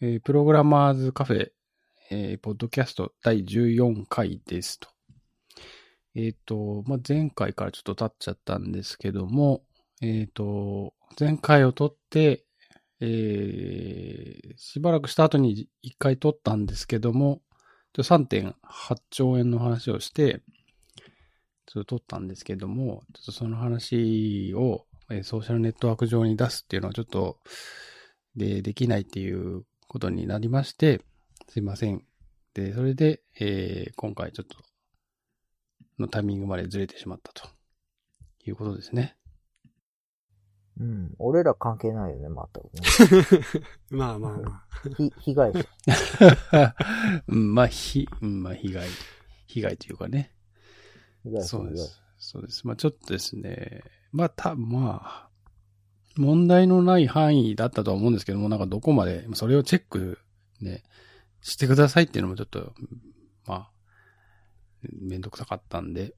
えープログラマーズカフェ、えーポッドキャスト第14回ですと。えっ、と、まあ、前回からちょっと経っちゃったんですけども、えっ、と、前回を撮って、えしばらくした後に1回撮ったんですけども、3.8兆円の話をして、ちょっと撮ったんですけども、ちょっとその話を、えソーシャルネットワーク上に出すっていうのはちょっと、で、できないっていうことになりまして、すいません。で、それで、えー今回ちょっと、のタイミングまでずれてしまったということですね。うん。俺ら関係ないよね、全くね。まあまあまあ。ひ、被害者。うんまあ、ひ、うんまあ、被害、被害というかね。そうです。そうです。まあ、ちょっとですね、まあ、た、まあ、問題のない範囲だったとは思うんですけども、なんかどこまで、それをチェックね、してくださいっていうのもちょっと、まあ、めんどくさかったんで、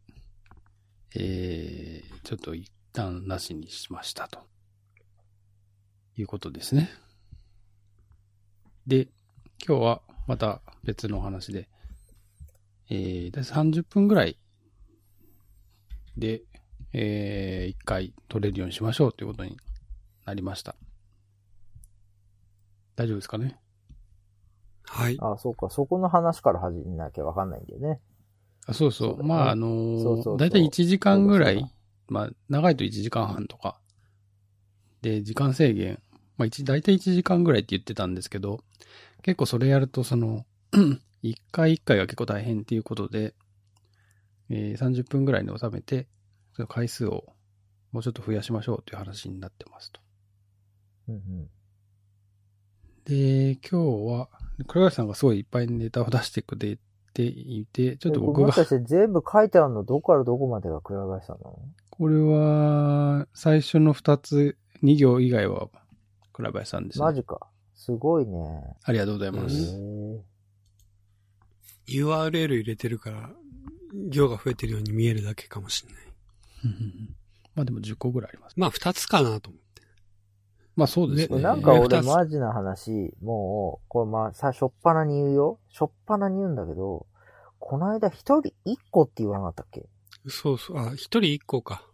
えー、ちょっと一旦なしにしましたと。いうことですね。で、今日はまた別の話で、えー、だいたい30分ぐらいで、えー、一回取れるようにしましょうということになりました。大丈夫ですかね？はい。あそうか。そこの話から始めなきゃわかんないんだよね。あそうそう。そうだねまあ、あのーだいたい1時間ぐらいまあ、長いと1時間半とか。で、時間制限、まあ、一だいたい1時間ぐらいって言ってたんですけど、結構それやると、その、1回1回が結構大変っていうことで、えー30分ぐらいに収めて、その回数をもうちょっと増やしましょうという話になってますと。うんうん。で、今日は、倉林さんがすごいいっぱいネタを出してくれていて、ちょっと僕がもし、かして全部書いてあるのどこからどこまでが倉林さんなの？これは、最初の2つ、2行以外は倉林さんですね。マジか。すごいね。ありがとうございまへす。え URL 入れてるから、行が増えてるように見えるだけかもしれない。まあでも10個ぐらいあります。まあ、二つかなと思って。まあそうですね。なんか俺マジな話、もう、これまあ、さ、しょっぱなに言うよ。しょっぱなに言うんだけど、この間一人一個って言わなかったっけ？そうそう。あ、一人一個か。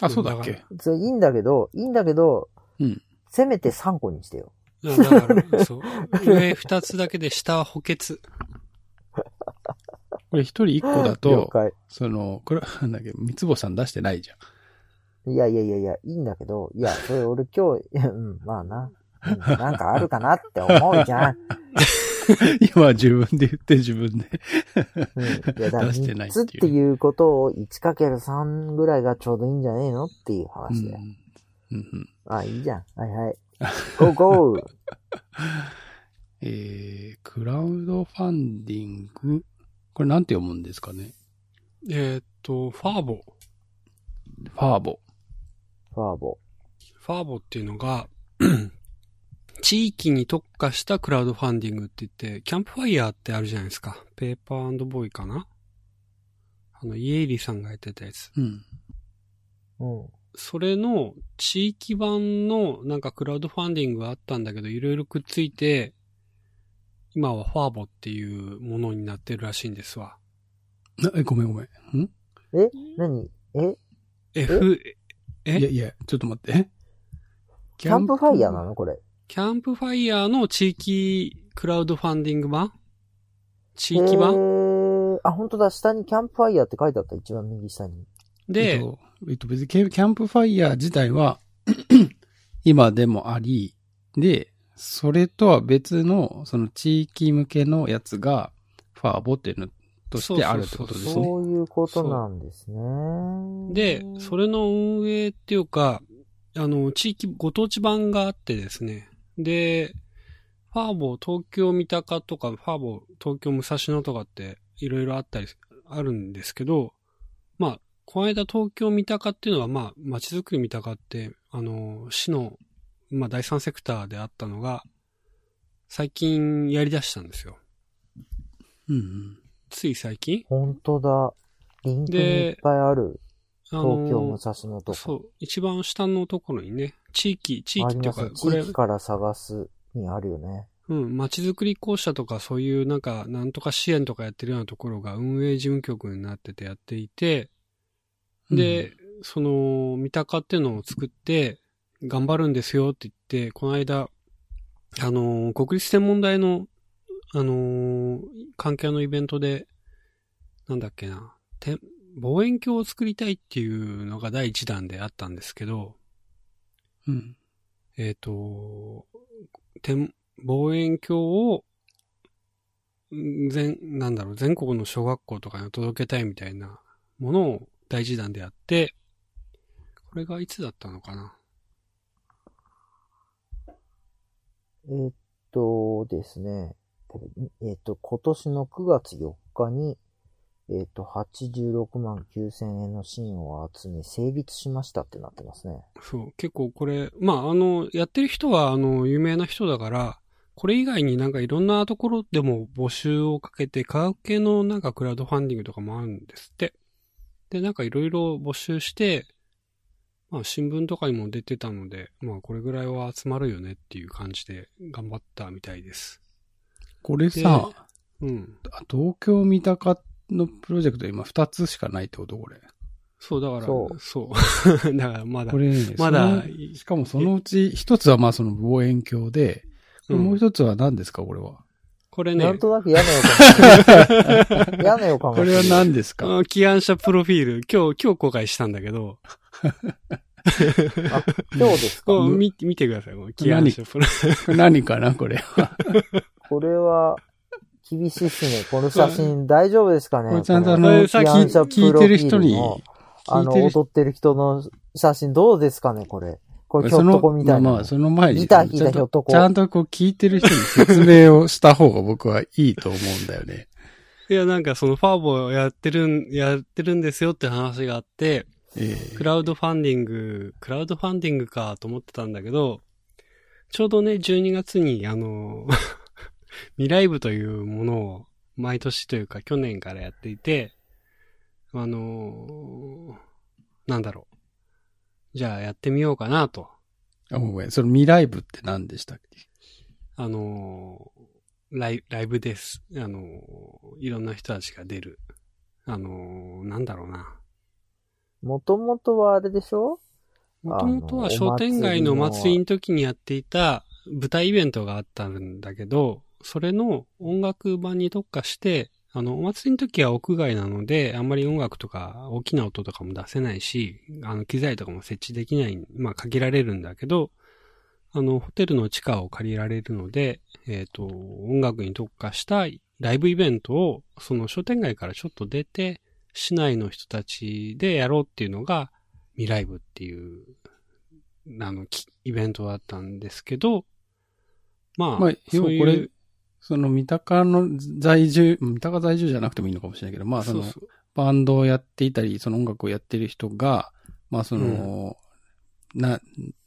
あ、そうだっけ？それいいんだけど、いいんだけど、うん。せめて3個にしてよ。だだから、そう。上二つだけで下は補欠。これ1人1個だ了と、解。その、これ、なんだっけ、三つ星さん出してないじゃん。いやいやいやいや、いいんだけど、いや、それ俺今日、いやうん、まあな。うんなんかあるかなって思うじゃん。今は自分で言って自分で。うん。いや、だから出してない3つっていうことを 1×3 ぐらいがちょうどいいんじゃねえのっていうう話だよ。ん。うんうん。あ、いいじゃん。はいはい。ゴーゴーえー、クラウドファンディング？これなんて読むんですかね？えーっと、ファーボ。ファーボ。ファーボ。ファーボっていうのが、地域に特化したクラウドファンディングって言って、キャンプファイヤーってあるじゃないですか。ペーパーボーイかな？あの、イエイリさんがやってたやつ。うん。うん。それの地域版のなんかクラウドファンディングがあったんだけど、いろいろくっついて、今はファーボっていうものになってるらしいんですわ。なえ、ごめんごめん。ん？え？何？え？F、え？いやいや、ちょっと待って。え？キャンプファイヤーなの？これ。キャンプファイヤーの地域クラウドファンディング版？地域え版ー、あ、本当だ。下にキャンプファイヤーって書いてあった。一番右下に。えっで、と、えっと別にキャキャンプファイヤー自体は 今でもあり、で、それとは別の、その地域向けのやつが、ファーボっていうのとしてあるってことですね。そういうことなんですね。で、それの運営っていうか、あの、地域、ご当地版があってですね。で、ファーボー東京三鷹とか、ファーボー東京武蔵野とかっていろいろあったり、あるんですけど、まあ、この間東京三鷹っていうのは、まあ、街づくり三鷹って、あの、市の、まあ、第三セクターであったのが、最近やり出したんですよ。うんうん。つい最近？本当だ。リンクにいっぱいある。あの東京武蔵野とか。そう。一番下のところにね、地域、地域っていうか。これ地域、から探すにあるよね。うん、街づくり公社とかそういうなんか、なんとか支援とかやってるようなところが運営事務局になっててやっていて、で、その、三鷹っていうのを作って、頑張るんですよって言って、この間、あのー、国立天文台の、あのー関係のイベントで、なんだっけな、て望遠鏡を作りたいっていうのが第一弾であったんですけど、うん。えっ、と、天、望遠鏡を、ん全、なんだろう、全国の小学校とかに届けたいみたいなものを大事弾でやって、これがいつだったのかな？えーっとですね、えーと、今年の9月4日に、えーと、86万9000円の支援を集め成立しましたってなってますね。そう、結構これ、まあ、あの、やってる人は、あの、有名な人だから、これ以外になんかいろんなところでも募集をかけて、科学系のなんかクラウドファンディングとかもあるんですって。で、なんかいろいろ募集して、まあ新聞とかにも出てたので、まあこれぐらいは集まるよねっていう感じで頑張ったみたいです。これさ、うん。東京三鷹のプロジェクト今2つしかないってことこれ。そう、だから、そうそう。だからまだ、これね、まだしかもそのうち一つはまあその望遠鏡で、うんもう一つは何ですかこれは？これね、なんとなく屋根をかも。屋根をかも。これは何ですか？あの起案者プロフィール、今日、今日公開したんだけど、あ、今日ですか？見見てください、この起案者プロこれ何かなこれは。これは、厳しいっすね。この写真大丈夫ですかね？これちゃんとあこの、れさっき聞いてる人にあの、聞いてる人踊ってる人の写真どうですかね？これ。これ、ひょっとこみたいな。まあまあ、その前に、ギター弾いちゃんとたひょっとこちゃんとこう聞いてる人に説明をした方が僕はいいと思うんだよね。いや、なんかそのファーボやってるん、やってるんですよって話があって、ええクラウドファンディング、クラウドファンディングかと思ってたんだけど、ちょうどね、12月に、あの、未来部というものを毎年というか去年からやっていて、あの、なんだろう。じゃあやってみようかなと。あ、ごめん。その未来部って何でしたっけ？あの、ライライブです。あの、いろんな人たちが出る。あの、なんだろうな。もともとはあれでしょ？もともとは商店街のおお祭りの祭りの時にやっていた舞台イベントがあったんだけど、それの音楽版に特化して、あの、お祭りの時は屋外なので、あんまり音楽とか大きな音とかも出せないし、あの、機材とかも設置できない、まあ限られるんだけど、あの、ホテルの地下を借りられるので、えっ、と、音楽に特化したライブイベントを、その商店街からちょっと出て、市内の人たちでやろうっていうのが、未来部っていう、あの、きイベントだったんですけど、まあ、まあ、要そういうはこれ、その三鷹の在住、三鷹在住じゃなくてもいいのかもしれないけど、まあそのバンドをやっていたり、その音楽をやってる人が、まあその、な、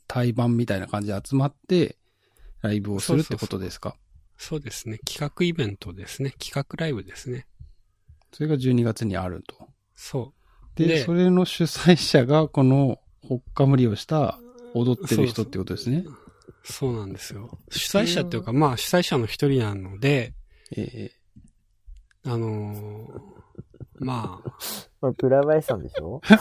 対バンみたいな感じで集まって、ライブをするってことですか？そうですね。企画イベントですね。企画ライブですね。それが12月にあると。そう。で、でそれの主催者がこの、ほっかむりをした踊ってる人ってことですね。そうなんですよ。主催者っていうか、まあ主催者の一人なので、えあのーまあ、これ、プラバイさんでしょ？え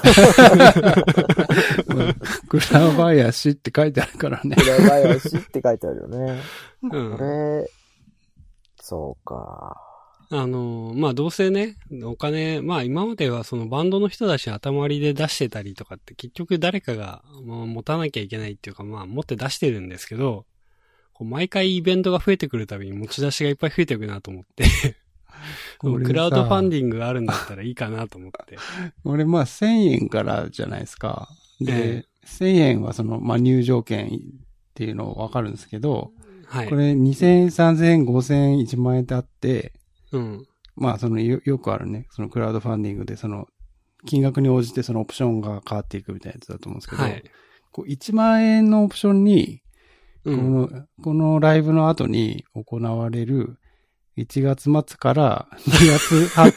倉林って書いてあるからねプ。ラバイ足って書いてあるよね。うんこ。れ、そうか。あのーまあどうせね、お金、まあ今まではそのバンドの人たちに頭割りで出してたりとかって結局誰かが、まあ、持たなきゃいけないっていうかまあ持って出してるんですけど、こう毎回イベントが増えてくるたびに持ち出しがいっぱい増えていくなと思って、クラウドファンディングがあるんだったらいいかなと思って。俺、まあ、1000円からじゃないですか。で、え1000円はその、まあ、入場券っていうのわかるんですけど、はい。これ2000円、3000円、5000円、1万円ってあって、うん。まあ、そのよ、よくあるね、そのクラウドファンディングで、その、金額に応じてそのオプションが変わっていくみたいなやつだと思うんですけど、はい。こう1万円のオプションに、うん。この、このライブの後に行われる1月末から2月は、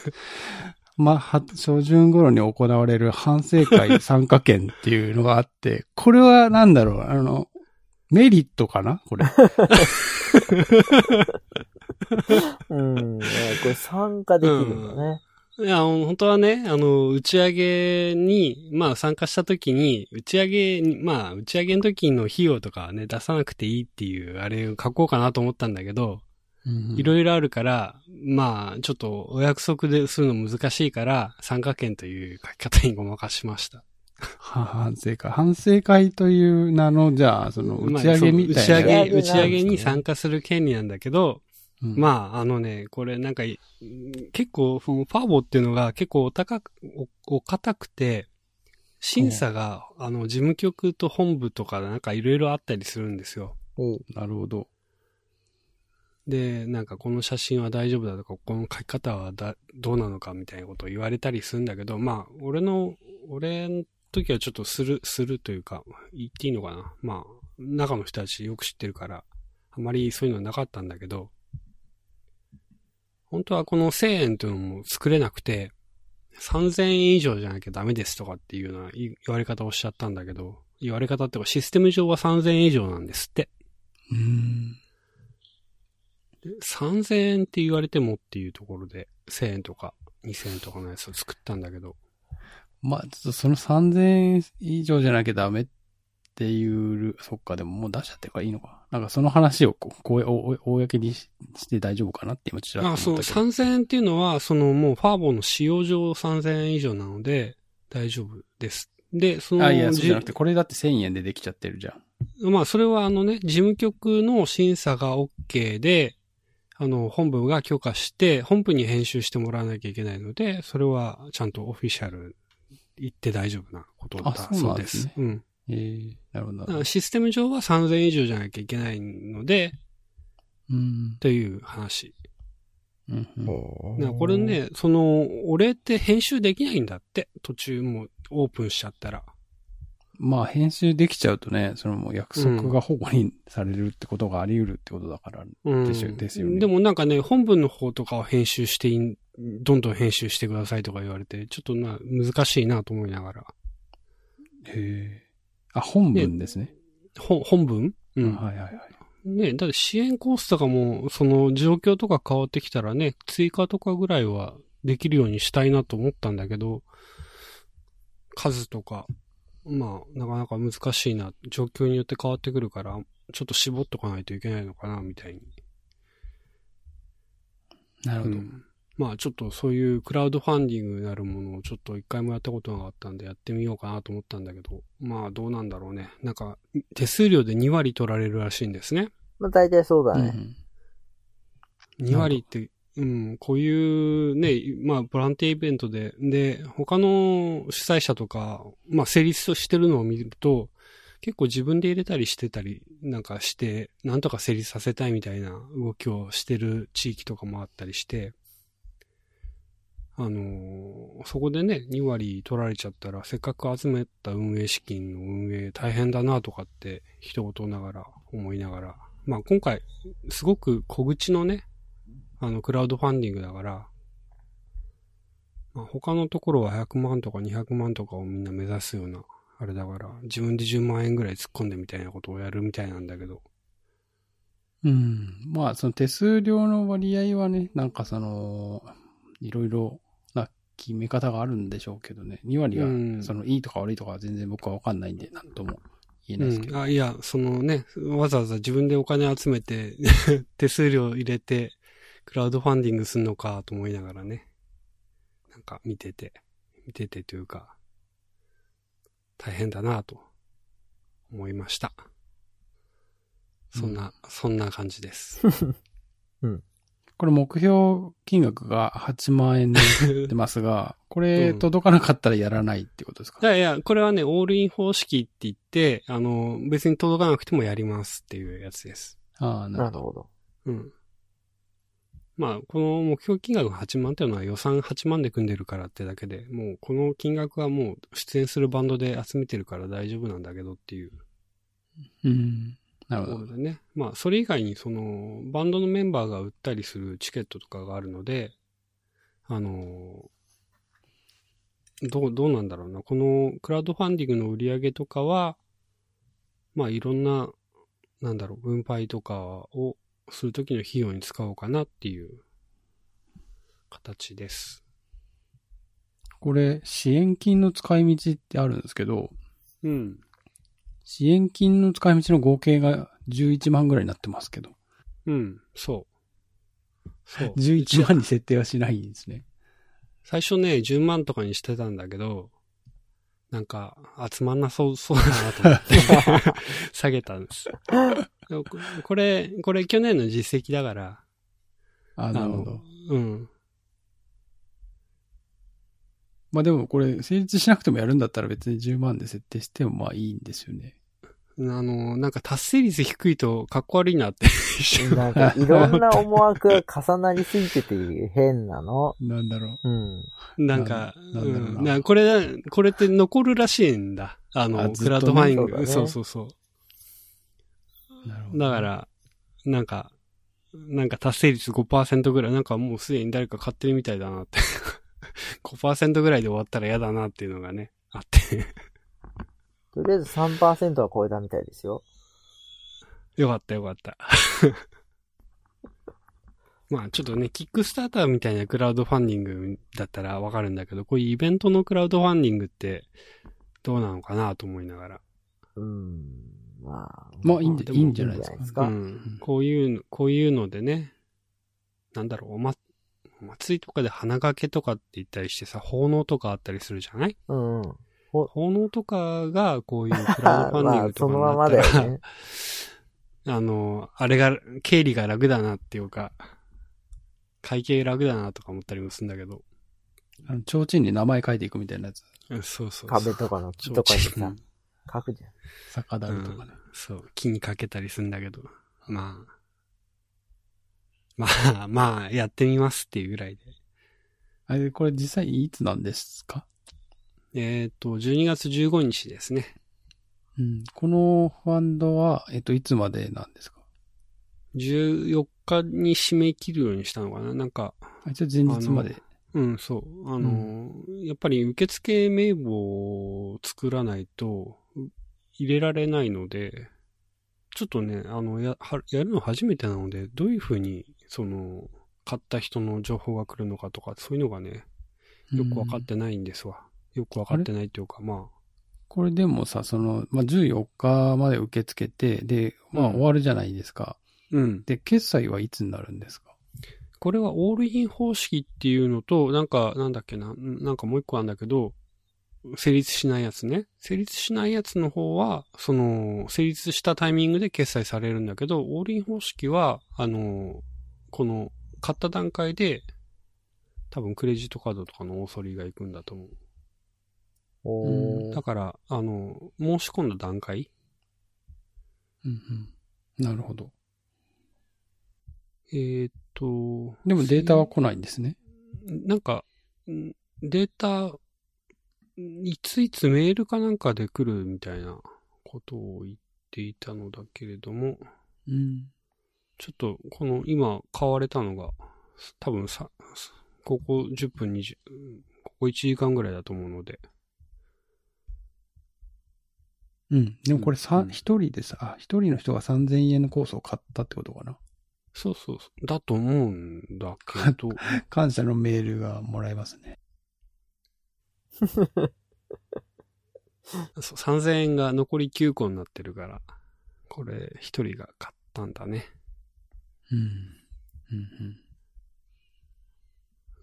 まあ、は初旬頃に行われる反省会参加券っていうのがあって、これはなんだろう、あの、メリットかな？これ。うん。ねこれ参加できるんだね。いや、本当はね、あの、打ち上げに、まあ参加した時に、打ち上げに、まあ打ち上げの時の費用とかはね、出さなくていいっていう、あれを書こうかなと思ったんだけど、いろいいろあるから、まあ、ちょっとお約束でするの難しいから、参加券という書き方にごまかしました。反省会。反省会という名の、じゃあ、その、打ち上げみたいな。打ち上げ、打ち上げに参加する権利なんだけど、うんまあ、あのね、これなんかい、結構、そのファーボっていうのが結構お高く、お、お堅くて、審査が、あの、事務局と本部とかなんかいろいろあったりするんですよ。ええなるほど。で、なんかこの写真は大丈夫だとか、この書き方はだどうなのかみたいなことを言われたりするんだけど、まあ、俺の、俺の時はちょっとする、するというか、言っていいのかな。まあ、中の人たちよく知ってるから、あまりそういうのはなかったんだけど、本当はこの1000円というのも作れなくて、3000円以上じゃなきゃダメですとかっていうような言われ方をしちゃったんだけど、言われ方ってかシステム上は3000円以上なんですって。うん。で3000円って言われてもっていうところで、1000円とか2000円とかのやつを作ったんだけど、まあ、ちょっとその3000円以上じゃなきゃダメっていう、そっか、でももう出しちゃってるからいいのか。なんかその話をこう、こう、公にしして大丈夫かなって今ちらっとあ、その思ったけど。3000円っていうのは、そのもうファーボーの使用上3000円以上なので、大丈夫です。で、その、あ、いや、そうじゃなくじて、これだって1000円でできちゃってるじゃん。まあ、それはあのね、事務局の審査が OK で、あの、本部が許可して、本部に編集してもらわなきゃいけないので、それはちゃんとオフィシャル言って大丈夫なことだあそうそうで。なんですねうん。ええなるほどなるほど。だからシステム上は3000円以上じゃなきゃいけないので、うん。という話。うんうんこれね、その、俺って編集できないんだって。途中もうオープンしちゃったら。まあ、編集できちゃうとね、そのもう約束が保護にされるってことがあり得るってことだから。うん。ですよですよねでもなんかね、本文の方とかを編集してどんどん編集してくださいとか言われて、ちょっとな、難しいなと思いながら。へえ。あ、本文ですね。ほ本文？うん。はいはいはい。ね、だって支援コースとかも、その状況とか変わってきたらね、追加とかぐらいはできるようにしたいなと思ったんだけど、数とか、まあ、なかなか難しいな。状況によって変わってくるから、ちょっと絞っとかないといけないのかな、みたいに。なるほど。うんまあ、ちょっとそういうクラウドファンディングなるものをちょっと一回もやったことなかったんでやってみようかなと思ったんだけど、まあ、どうなんだろうね。なんか、手数料で2割取られるらしいんですね。まあ大体そうだね。うん2割って、うん、こういうね、まあ、ボランティアイベントで、で、他の主催者とか、まあ、成立してるのを見ると、結構自分で入れたりしてたりなんかして、なんとか成立させたいみたいな動きをしてる地域とかもあったりして、あのーそこでね、2割取られちゃったら、せっかく集めた運営資金の運営大変だなとかって、一言ながら思いながら、まあ今回、すごく小口のね、あの、クラウドファンディングだから、まあ、他のところは100万とか200万とかをみんな目指すような、あれだから、自分で10万円ぐらい突っ込んでみたいなことをやるみたいなんだけど。うん。まあ、その手数料の割合はね、なんかその、いろいろな決め方があるんでしょうけどね。2割がうん、その、いいとか悪いとかは全然僕はわかんないんで、なんとも言えないですけうん。ど。あ、いや、そのね、わざわざ自分でお金集めて、手数料入れて、クラウドファンディングすんのかと思いながらね。なんか見てて、見ててというか、大変だなと思いました。そんな、そんな感じです。これ目標金額が8万円で出ますが、これうん届かなかったらやらないってことですか、いやいや、これはね、オールイン方式って言って、あの、別に届かなくてもやりますっていうやつです。ああ。なるほど。うん。まあ、この目標金額が8万っていうのは予算8万で組んでるからってだけで、もうこの金額はもう出演するバンドで集めてるから大丈夫なんだけどっていううん。なるほど。ね。まあ、それ以外にその、バンドのメンバーが売ったりするチケットとかがあるので、あの、どう、どうなんだろうな。このクラウドファンディングの売り上げとかは、まあ、いろんな、なんだろう、分配とかをするときの費用に使おうかなっていう形です。これ、支援金の使い道ってあるんですけど、うん。支援金の使い道の合計が11万ぐらいになってますけど、うん、そう。そう。11万に設定はしないんですね。最初ね、10万とかにしてたんだけど、なんか、集まんなそう、そうだなと思って、下げたんです。これ、これ去年の実績だから、あ、なるほど。うん。まあでもこれ成立しなくてもやるんだったら別に10万で設定してもまあいいんですよね。あの、なんか達成率低いとかっこ悪いなって。なんか、いろんな思惑が重なりすぎてて変なの。なんだろうん。なんか、ななんだろうなうんなこれ、これって残るらしいんだ。ああの、クラウドファイング。そうだねそうそう。だか、ら、なんか、なんか達成率5%ぐらい、なんかもうすでに誰か買ってるみたいだなって。5%ぐらいで終わったら嫌だなっていうのがね、あって。とりあえず3%は超えたみたいですよ。よかったよかった。まあちょっとね、キックスターターみたいなクラウドファンディングだったらわかるんだけど、こういうイベントのクラウドファンディングってどうなのかなと思いながら。うん。まあ。まあいいんででもいいんじゃないですか？いいんじうゃないですん。こういうの、こういうのでね、なんだろう、おま、お祭りとかで花掛けとかって言ったりしてさ、奉納とかあったりするじゃない？うんうん。奉納とかがこういうクラウドファンディンまあグ、とかにそのままなったら、だよね。あの、あれが、経理が楽だなっていうか、会計楽だなとか思ったりもするんだけど。あの、提灯に名前書いていくみたいなやつ。うんそうそうそう。壁とかの木とかにさ、書くじゃん。酒だるとかね。そう、木にかけたりするんだけど。まあ。まあ、まあ、やってみますっていうぐらいで。あれ、これ実際いつなんですか？えっ、と、12月15日ですね。うん。このファンドは、えっと、いつまでなんですか？14日に締め切るようにしたのかな？なんか、あ一応前日まで。うん、そう。あの、やっぱり受付名簿を作らないとう入れられないので、ちょっとね、あの、や、はやるの初めてなので、どういうふうに、その、買った人の情報が来るのかとか、そういうのがね、よくわかってないんですわ。よくわかってないっていうか、まこれでもさ、その、まあ、14日まで受け付けて、で、まあ、うん終わるじゃないですか。あ、うん。で、決済はいつになるんですか？これはオールイン方式っていうのと、なんか、なんだっけな、んなんかもう一個あるんだけど、成立しないやつね。成立しないやつの方は、その、成立したタイミングで決済されるんだけど、オールイン方式は、あの、この、買った段階で、多分クレジットカードとかの大そりが行くんだと思う。おーだから、あの、申し込んだ段階？うんうん。なるほど。えーっと、でもデータは来ないんですね。なんか、んデータ、いついつメールかなんかで来るみたいなことを言っていたのだけれども、うん。ちょっとこの今買われたのが、多分さ、ここ10分20、ここ1時間ぐらいだと思うので、うん。でもこれさ、うん一人でさ、あ、一人の人が3000円のコースを買ったってことかな。そうそうそう、だと思うんだけど、感謝のメールがもらえますね。そう3000円が残り9個になってるから、これ一人が買ったんだね。うん。うん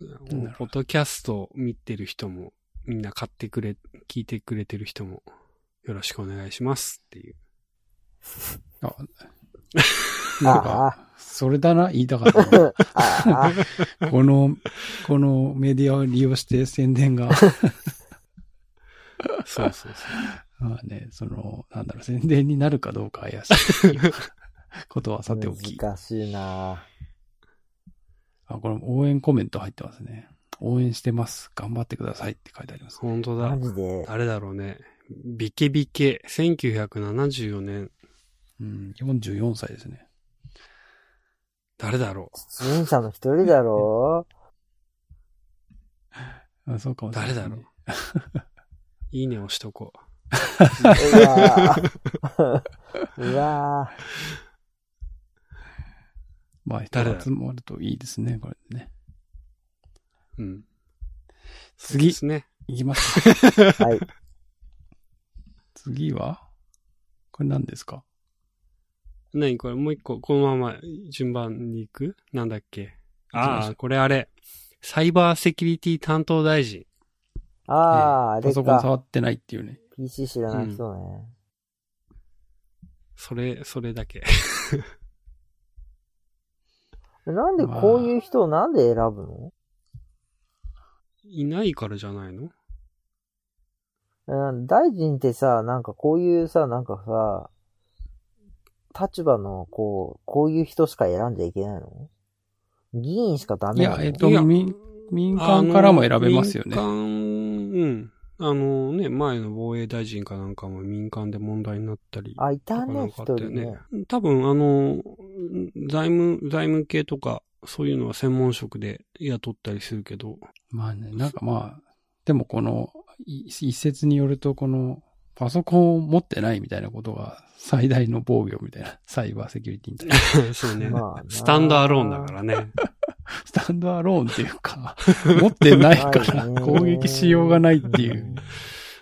いやほどポッドキャスト見てる人も、みんな買ってくれ、聞いてくれてる人も、よろしくお願いしますっていう。うん。あ、なんか、あそれだな、言いたかったの。この、このメディアを利用して宣伝が、そうそうそう。まあね、その、なんだろう、宣伝になるかどうか怪しいことはあ、さておき。難しいなあ、これ応援コメント入ってますね。応援してます。頑張ってくださいって書いてあります。本当だマ。ジで。誰だろうね。ビケビケ、1974年。うん、44歳ですね。誰だろ出演者の一人だろ あそうかもしれない、誰だろう？いいね押しとこう。うわー うわまあ、人誰だが集まるといいですね、これね。うん。次ですね。いきます はい。次は？これ何ですか？何これ？もう一個、このまま順番に行く？なんだっけ？ああ、これあれ。サイバーセキュリティ担当大臣。ああ、あれパソコンか。触ってないっていうね。PC 知らない人ね。それ、それだけ。なんでこういう人をなんで選ぶの？いないからじゃないの？うん大臣ってさ、なんかこういうさ、なんかさ、立場の、こう、こういう人しか選んじゃいけないの？議員しかダいやメなの、えっと、いや民、民間からも選べますよねあ。の民間、うん。あのね、前の防衛大臣かなんかも民間で問題になったり。あ、いたとかなね、んかあったよ一人ね。多分、あの、財務、財務系とか、そういうのは専門職で雇ったりするけど、まあね、なんかまあ、でもこの、い一説によると、この、パソコンを持ってないみたいなことが最大の防御みたいな、サイバーセキュリティに対して。そうね。まあなスタンドアローンだからね。スタンドアローンっていうか、持ってないから 攻撃しようがないっていう。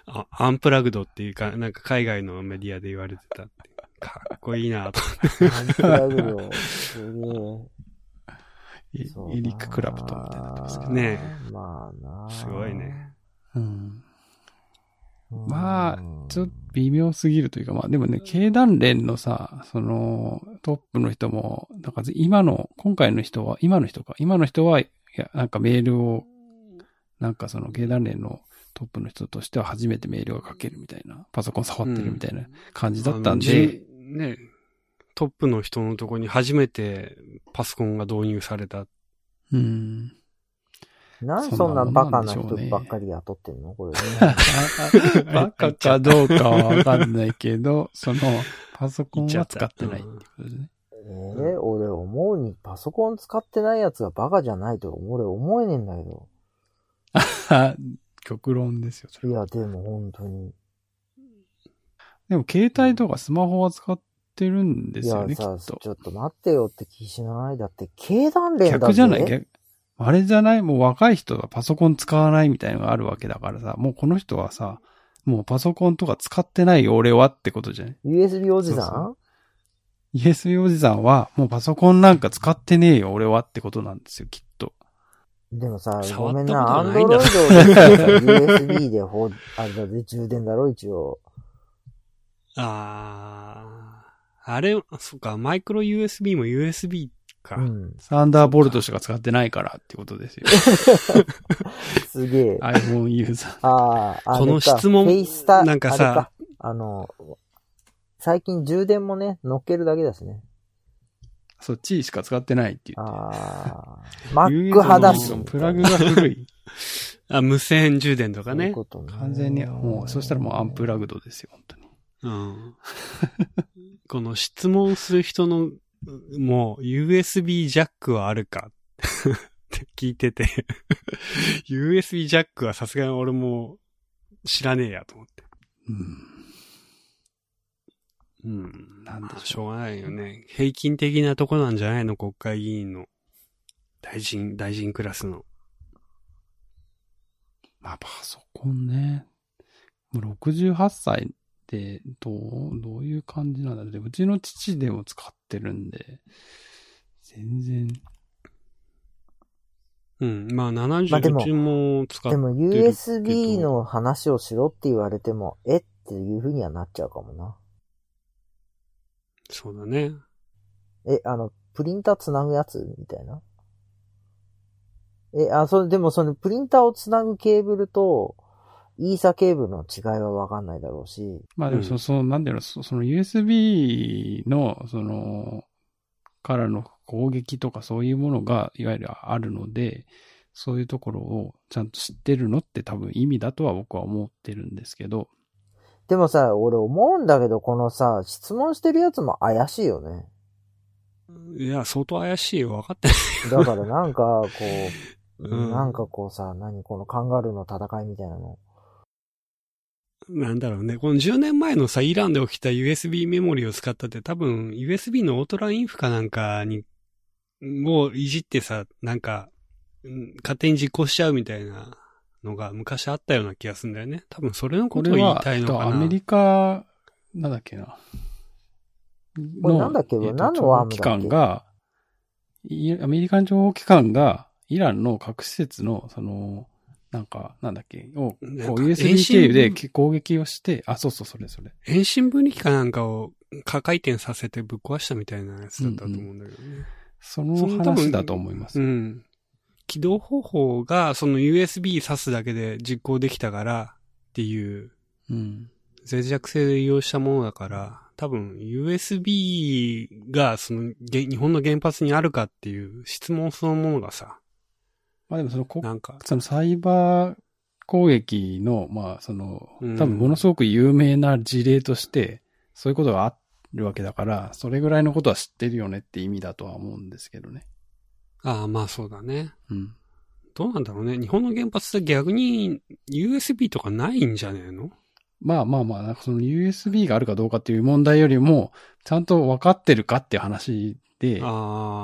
あアンプラグドっていうか、なんか海外のメディアで言われてたって。かっこいいなと。アンプラグド。エリック・クラプトンみたいになってますけど。ねまあなすごいね。うん。うん。まあちょっと微妙すぎるというか、まあでもね、経団連のさ、その、トップの人も、なんか今の、今回の人は、今の人か、今の人は、いや、なんかメールを、なんかその経団連のトップの人としては初めてメールが書けるみたいな、パソコン触ってるみたいな感じだったんで、あのじね、トップの人のとこに初めてパソコンが導入された。うん。なんでそんなバカな人ばっかり雇ってんの？これね。バカかどうかはわかんないけど、その、パソコンは使ってないってことですね。えー、俺思うに、パソコン使ってないやつがバカじゃないと俺思えねえんだけど。あ 極論ですよ、それいや、でも本当に。でも、携帯とかスマホは使ってるんでいすよね、きっとち。ょっと待ってよって気しない？だって、経団連だぜ逆じゃない？逆あれじゃない？もう若い人はパソコン使わないみたいなのがあるわけだからさ、もうこの人はさ、もうパソコンとか使ってないよ、俺はってことじゃない ?USB おじさん？そうそ ?USB おじさんは、もうパソコンなんか使ってねえよ、俺はってことなんですよ、きっと。でもさ、ごめんな、アンドロイドでさ USB でほ、あれだぜ、充電だろ、一応。あー。あれ、そっか、マイクロ USB も USB か。うん。サンダーボルトしか使ってないからってことですよ。すげえ。iPhone ユーザー。ああ、この質問なんかさあれあの、最近充電もね、乗っけるだけだしね。そっちしか使ってないっていう。ああ、Mac 派だし。プラグが古い。あ、無線充電とかねそういう。ね完全に、もう、そしたらもうアンプラグドですよ、本当に。うん。この質問する人の、もう、USB ジャックはあるか？って聞いてて、USB ジャックはさすがに俺も知らねえやと思って。うん。うん。なんでしょうしょうがないよね。平均的なとこなんじゃないの？国会議員の。大臣、大臣クラスの。まあ、パソコンね。もう68歳って、どう、どういう感じなんだろう。でうちの父でも使ってるんで、全然、うん。まあまあ70、でもうちも使っでもてるけど USB の話をしろって言われても、えっていう風にはなっちゃうかもな。そうだね。え、あの、プリンターつなぐやつみたいな？え、あ、それ、でもそのプリンターをつなぐケーブルと、イーサケーブルの違いはわかんないだろうし、まあでもそ、うんその、なんていうの、そその USB の、その、からの攻撃とかそういうものが、いわゆるあるので、そういうところをちゃんと知ってるのって多分意味だとは僕は思ってるんですけど、でもさ、俺思うんだけど、このさ、質問してるやつも怪しいよね。いや、相当怪しいよ。分かってない。だからなんか、こう、うんなんかこうさ、何このカンガルーの戦いみたいなの。なんだろうね。この10年前のさ、イランで起きた USB メモリを使ったって多分 USB のオートラインフかなんかに、をいじってさ、なんか、うん勝手に実行しちゃうみたいなのが昔あったような気がするんだよね。多分それのこを言いたいのかな。アメリカ、なんだっけな。これなんだっけ？のえと何のワームだっけ？情報機関が、いアメリカン情報機関が、イランの核施設の、その、なんか、なんだっけ、を、USB 遠心経由で攻撃をして、あ、そうそう、それそれ。遠心分離機かなんかを過回転させてぶっ壊したみたいなやつだったと思うんだけどね。その話だと思います。うん。起動方法がその USB 挿すだけで実行できたからっていううん。脆弱性で利用したものだから、多分 USB がそのげ日本の原発にあるかっていう質問そのものがさ、まあでもそのこ、なんか、そのサイバー攻撃の、まあそのうん、多分ものすごく有名な事例として、そういうことがあるわけだから、それぐらいのことは知ってるよねって意味だとは思うんですけどね。ああまあそうだね。うん。どうなんだろうね。日本の原発って逆に USB とかないんじゃねえの？まあまあまあ、なんかその USB があるかどうかっていう問題よりも、ちゃんと分かってるかっていう話で。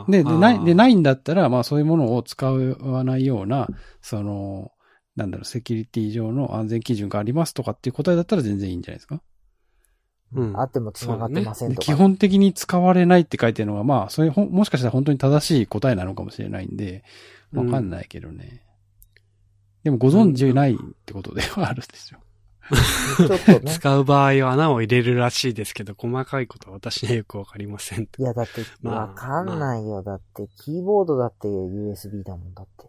で、で、ない、で、ないんだったら、まあそういうものを使わないような、その、なんだろう、セキュリティ上の安全基準がありますとかっていう答えだったら全然いいんじゃないですか？うんあっても繋がってませんとか。で基本的に使われないって書いてるのが、まあ、それほん、もしかしたら本当に正しい答えなのかもしれないんで、わかんないけどね。でもご存知ないってことではあるんですよ。ちょっとね。使う場合は穴を入れるらしいですけど、細かいことは私にはよくわかりません。いや、だって、まあわかんないよ。だって、キーボードだって USB だもんだって。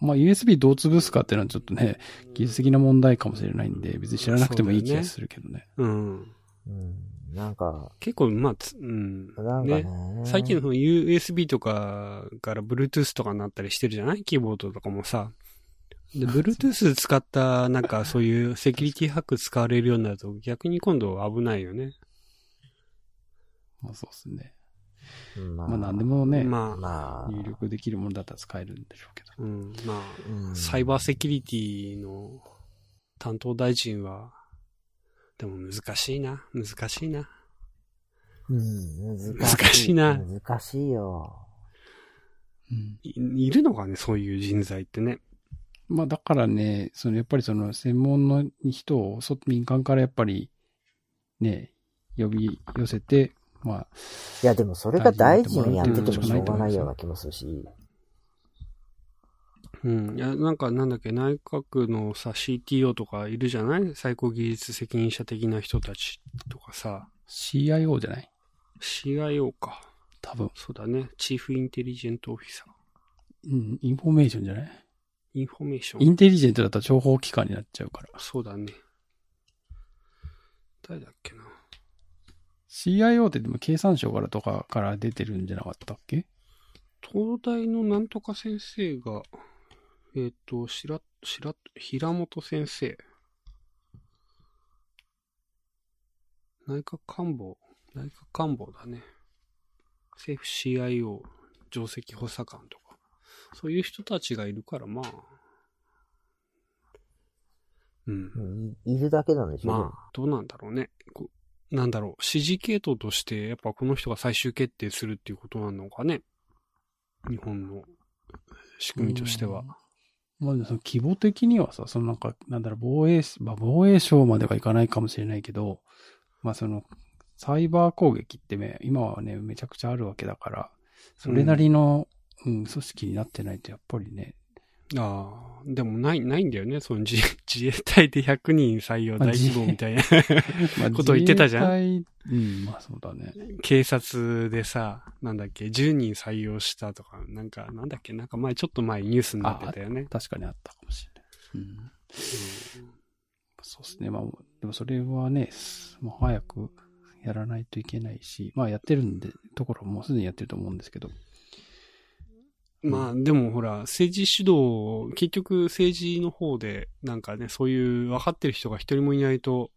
まあ、USB どう潰すかっていうのはちょっとね、技術的な問題かもしれないんで、別に知らなくてもいい気がするけどね。うん。うん。なんか、結構、まあ、つうん。なんかね。ね最近の USB とかから Bluetooth とかになったりしてるじゃない？キーボードとかもさ。で、Bluetooth 使った、なんかそういうセキュリティハック使われるようになると逆に今度危ないよね。まあそうですね。ままあ何でもね、まあ、まあ、入力できるものだったら使えるんでしょうけど。うん、まうんあ、サイバーセキュリティの担当大臣は、でも難しいな、難しいな。うん、難しい。難しいな難しいよ。うん。いいるのかね、そういう人材ってね。まあだからね、そのやっぱりその専門の人をそ民間からやっぱりね、呼び寄せて、まあ、いや、でもそれが大臣やっててもしょうがないような気もするし。うん。いや、なんかなんだっけ、内閣のさ、CTO とかいるじゃない？最高技術責任者的な人たちとかさ、CIO じゃない？CIO か。多分。そうだね。 Chief Intelligent Officer。うん、インフォメーションじゃない？インフォメーション。インテリジェントだったら情報機関になっちゃうから。そうだね。誰だっけな。CIO ってでも経産省からとかから出てるんじゃなかったっけ？東大のなんとか先生が、えっ、と、しら、しら、平本先生。内閣官房、内閣官房だね。政府 CIO、上席補佐官とか。そういう人たちがいるから、まあ。うんう。んいいるだけなんでしょまあ、どうなんだろうね。こうなんだろう、指示系統として、やっぱこの人が最終決定するっていうことなのかね。日本の仕組みとしては。まあ、その規模的にはさ、そのなんか、なんだろう、防衛、まあ、防衛省まではいかないかもしれないけど、まあその、サイバー攻撃ってね、今はね、めちゃくちゃあるわけだから、それなりの、うん、組織になってないと、やっぱりね、ああ、でもない、ないんだよね。その自 自衛隊で100人採用まあ大規模みたいな。まあ ことを言ってたじゃんうん、まあそうだね。警察でさ、なんだっけ、10人採用したとか、なんか、なんだっけ、なんか前、ちょっと前ニュースになってたよね。確かにあったかもしれない。うん。そうですね。まあ、でもそれはね、もう早くやらないといけないし、まあやってるんで、ところもうすでにやってると思うんですけど、まあ、でもほら、政治主導、結局政治の方で、なんかね、そういう分かってる人が一人もいないと、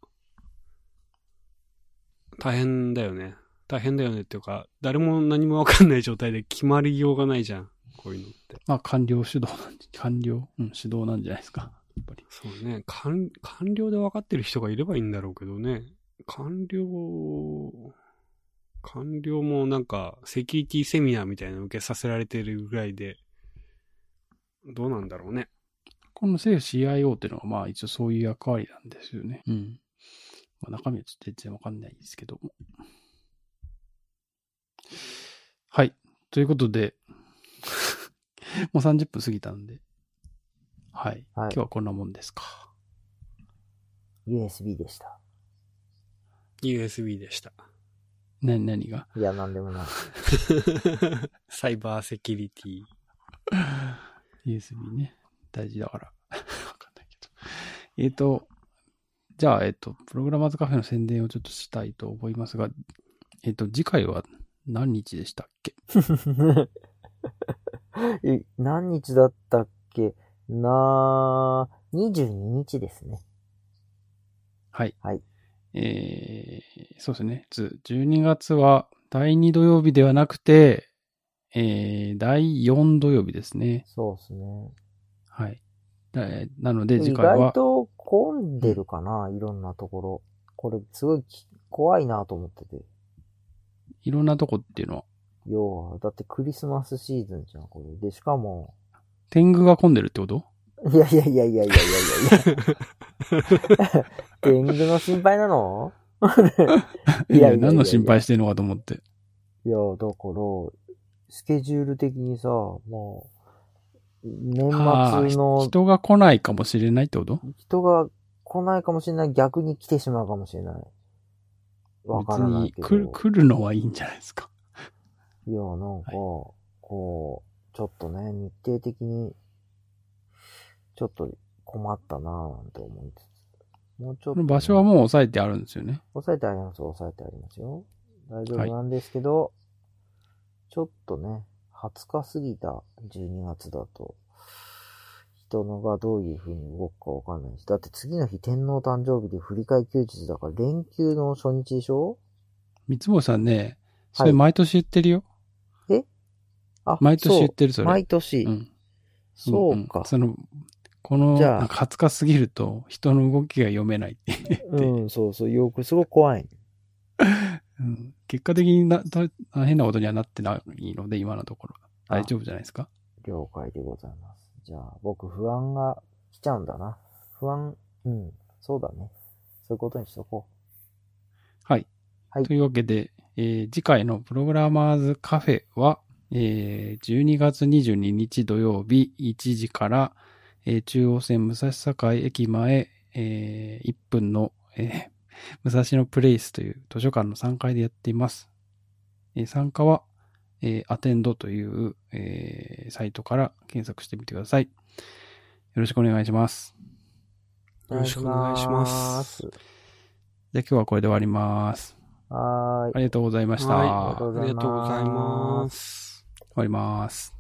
大変だよね。大変だよねっていうか、誰も何も分かんない状態で決まりようがないじゃん。こういうのって。まあ官僚主導なんで、官僚、うん、主導なんじゃないですか。やっぱり。そうね。官、官僚で分かってる人がいればいいんだろうけどね。官僚、官僚もなんか、セキュリティセミナーみたいなの受けさせられてるぐらいで、どうなんだろうね。この政府 CIO っていうのは、まあ一応そういう役割なんですよね。うん。まあ中身はちょっと全然わかんないですけども。はい。ということで、もう30分過ぎたんで。はい。はい今日はこんなもんですか。USB でした。USB でした。な、何が？いや、なんでもない。サイバーセキュリティ。?USB ね。大事だから。わかんないけど。えっ、と、じゃあ、えっ、と、プログラマーズカフェの宣伝をちょっとしたいと思いますが、えっ、と、次回は何日でしたっけ？え何日だったっけ？なー、22日ですね。はい。はい。えー、そうですね。つ12月は第2土曜日ではなくて、えー、第4土曜日ですね。そうですね。はい。えーなので、次意回は、外と混んでるかな、いろんなところ。これ、すごいき怖いなと思ってて。いろんなとこっていうのは、要は、だってクリスマスシーズンじゃん、これ。で、しかも、天狗が混んでるってこと？いやいやいやいやいやいやいや天狗の心配なの？いや、何の心配してんのかと思って。いや、だから、スケジュール的にさ、もう、年末の。人が来ないかもしれないってこと？人が来ないかもしれない。逆に来てしまうかもしれない。わからないけど。来る、来るのはいいんじゃないですか。いや、なんか、はい、こう、ちょっとね、日程的にちょっと困ったなぁなんて思いつつ。もうちょっと、場所はもう押さえてあるんですよね。押さえてあります、押さえてありますよ。大丈夫なんですけど、ちょっとね、20日過ぎた12月だと、人のがどういう風に動くかわかんないし。だって次の日天皇誕生日で振り替え休日だから連休の初日でしょ？三つ星さんね、それ毎年言ってるよ。あ、毎年言ってるそれ毎年。うん。そうかん。その、この、なんか20日過ぎると人の動きが読めないっていう。うん、そうそう、よく、すごく怖い。うん結果的になだ変なことにはなってないので、今のところ。あ大丈夫じゃないですか？了解でございます。じゃあ、僕不安が来ちゃうんだな。不安、うん、そうだね。そういうことにしとこはい。はいというわけで、えー次回のプログラマーズカフェは、えー12月22日土曜日1時から、えー中央線武蔵境駅前、えー1分の、えー武蔵野プレイスという図書館の3階でやっています。えー参加は、えーアテンドという、えーサイトから検索してみてください。よろしくお願いします。う。よろしくお願いします。じゃあ今日はこれで終わります。はーいあ。りがとうございました。ありがとうございます。終わります。